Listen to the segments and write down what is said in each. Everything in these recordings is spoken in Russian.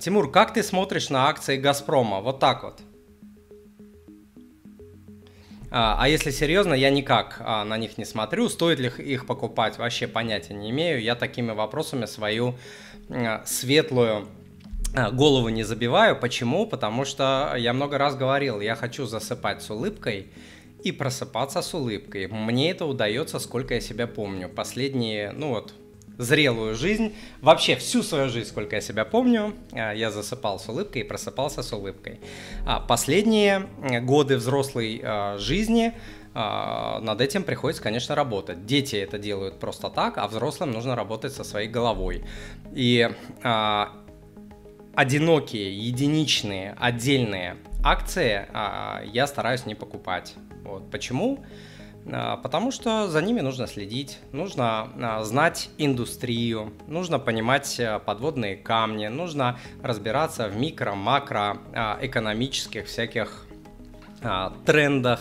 Тимур, как ты смотришь на акции Газпрома? Вот так вот. А, а если серьезно, я никак а, на них не смотрю. Стоит ли их покупать, вообще понятия не имею. Я такими вопросами свою а, светлую голову не забиваю. Почему? Потому что я много раз говорил, я хочу засыпать с улыбкой и просыпаться с улыбкой. Мне это удается, сколько я себя помню. Последние, ну вот, зрелую жизнь, вообще всю свою жизнь, сколько я себя помню, а, я засыпал с улыбкой и просыпался с улыбкой. А последние годы взрослой а, жизни над этим приходится, конечно, работать. Дети это делают просто так, а взрослым нужно работать со своей головой. И а, одинокие, единичные, отдельные акции а, я стараюсь не покупать. Вот. Почему? Потому что за ними нужно следить, нужно а, знать индустрию, нужно понимать э, подводные камни, нужно разбираться в микро, макро, а, экономических всяких трендах,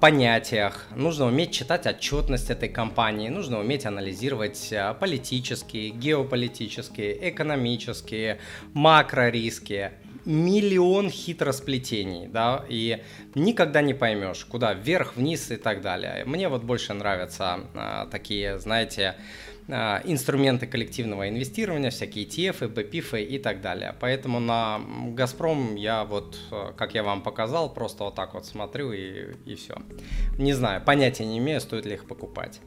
понятиях, нужно уметь читать отчетность этой компании, нужно уметь анализировать политические, геополитические, экономические, макрориски миллион хитросплетений, да, и никогда не поймешь, куда вверх, вниз и так далее. Мне вот больше нравятся а, такие, знаете, а, инструменты коллективного инвестирования, всякие ETF, BPIF и так далее. Поэтому на Газпром я вот, как я вам показал, просто вот так вот смотрю и, и все. Не знаю, понятия не имею, стоит ли их покупать.